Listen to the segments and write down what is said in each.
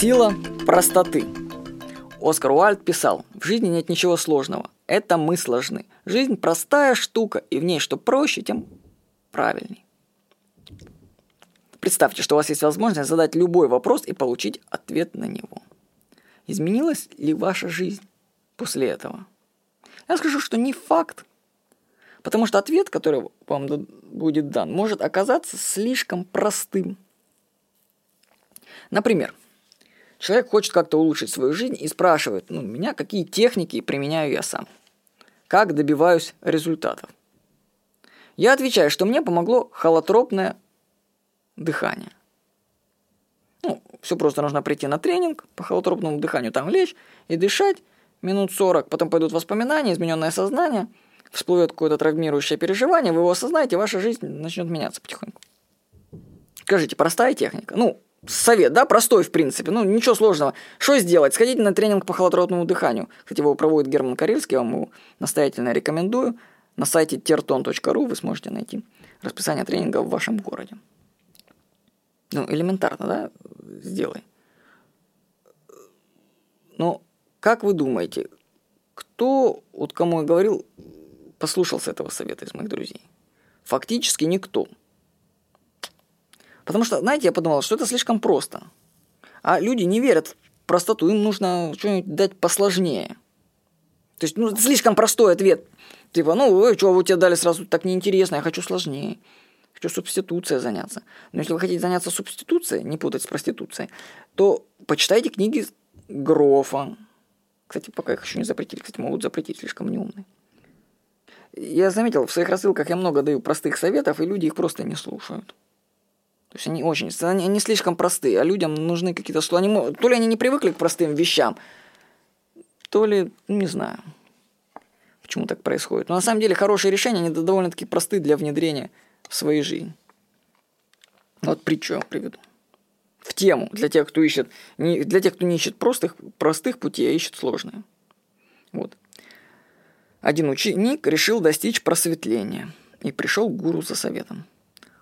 Сила простоты. Оскар Уальд писал, в жизни нет ничего сложного, это мы сложны. Жизнь простая штука, и в ней что проще, тем правильней. Представьте, что у вас есть возможность задать любой вопрос и получить ответ на него. Изменилась ли ваша жизнь после этого? Я скажу, что не факт. Потому что ответ, который вам будет дан, может оказаться слишком простым. Например, человек хочет как-то улучшить свою жизнь и спрашивает, ну, меня какие техники применяю я сам. Как добиваюсь результатов. Я отвечаю, что мне помогло холотропное дыхание. Ну, все просто нужно прийти на тренинг по холотропному дыханию, там лечь и дышать минут 40, потом пойдут воспоминания, измененное сознание, всплывет какое-то травмирующее переживание, вы его осознаете, ваша жизнь начнет меняться потихоньку. Скажите, простая техника? Ну, совет, да, простой в принципе, ну ничего сложного. Что сделать? Сходите на тренинг по холотропному дыханию. Кстати, его проводит Герман Карельский, я вам его настоятельно рекомендую. На сайте terton.ru вы сможете найти расписание тренинга в вашем городе. Ну, элементарно, да, сделай. Но как вы думаете, кто, вот кому я говорил, послушался этого совета из моих друзей? Фактически никто. Потому что, знаете, я подумал, что это слишком просто. А люди не верят в простоту, им нужно что-нибудь дать посложнее. То есть, ну, слишком простой ответ. Типа, ну, что, вы тебе дали сразу так неинтересно, я хочу сложнее. Хочу субституцией заняться. Но если вы хотите заняться субституцией, не путать с проституцией, то почитайте книги Грофа. Кстати, пока их еще не запретили. Кстати, могут запретить, слишком неумные. Я заметил, в своих рассылках я много даю простых советов, и люди их просто не слушают. То есть они очень, они, они слишком простые, а людям нужны какие-то, что они, то ли они не привыкли к простым вещам, то ли, не знаю, почему так происходит. Но на самом деле хорошие решения, они довольно-таки просты для внедрения в свою жизнь. Вот притчу я приведу. В тему, для тех, кто ищет, не, для тех, кто не ищет простых, простых путей, а ищет сложные. Вот. Один ученик решил достичь просветления и пришел к гуру за советом.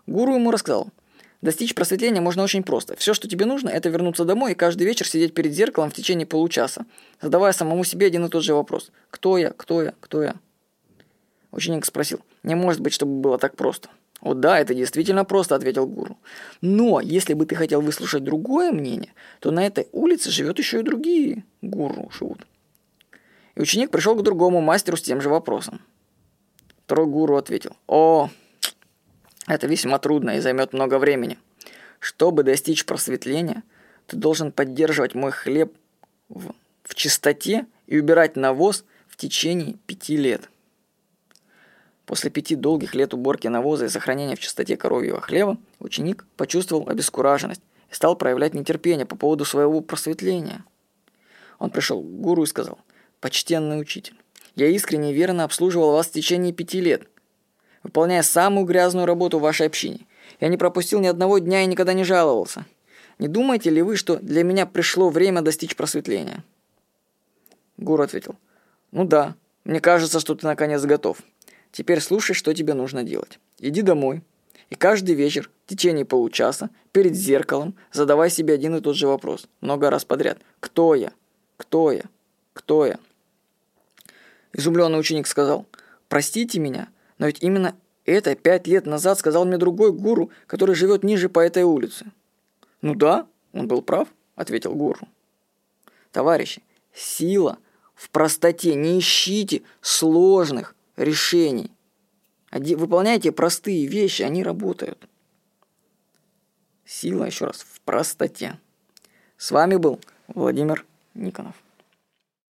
Гуру ему рассказал, достичь просветления можно очень просто. Все, что тебе нужно, это вернуться домой и каждый вечер сидеть перед зеркалом в течение получаса, задавая самому себе один и тот же вопрос. Кто я? Кто я? Кто я? Ученик спросил, не может быть, чтобы было так просто. «О да, это действительно просто», — ответил гуру. «Но если бы ты хотел выслушать другое мнение, то на этой улице живет еще и другие гуру живут». И ученик пришел к другому мастеру с тем же вопросом. Второй гуру ответил, «О, это весьма трудно и займет много времени. Чтобы достичь просветления, ты должен поддерживать мой хлеб в, в чистоте и убирать навоз в течение пяти лет». После пяти долгих лет уборки навоза и сохранения в чистоте коровьего хлеба, ученик почувствовал обескураженность и стал проявлять нетерпение по поводу своего просветления. Он пришел к гуру и сказал, «Почтенный учитель, я искренне и верно обслуживал вас в течение пяти лет, выполняя самую грязную работу в вашей общине. Я не пропустил ни одного дня и никогда не жаловался. Не думаете ли вы, что для меня пришло время достичь просветления?» Гуру ответил, «Ну да, мне кажется, что ты наконец готов». Теперь слушай, что тебе нужно делать. Иди домой. И каждый вечер, в течение получаса, перед зеркалом, задавай себе один и тот же вопрос. Много раз подряд. Кто я? Кто я? Кто я? Изумленный ученик сказал, простите меня, но ведь именно это пять лет назад сказал мне другой гуру, который живет ниже по этой улице. Ну да, он был прав, ответил гуру. Товарищи, сила в простоте, не ищите сложных, решений. Выполняйте простые вещи, они работают. Сила, еще раз, в простоте. С вами был Владимир Никонов.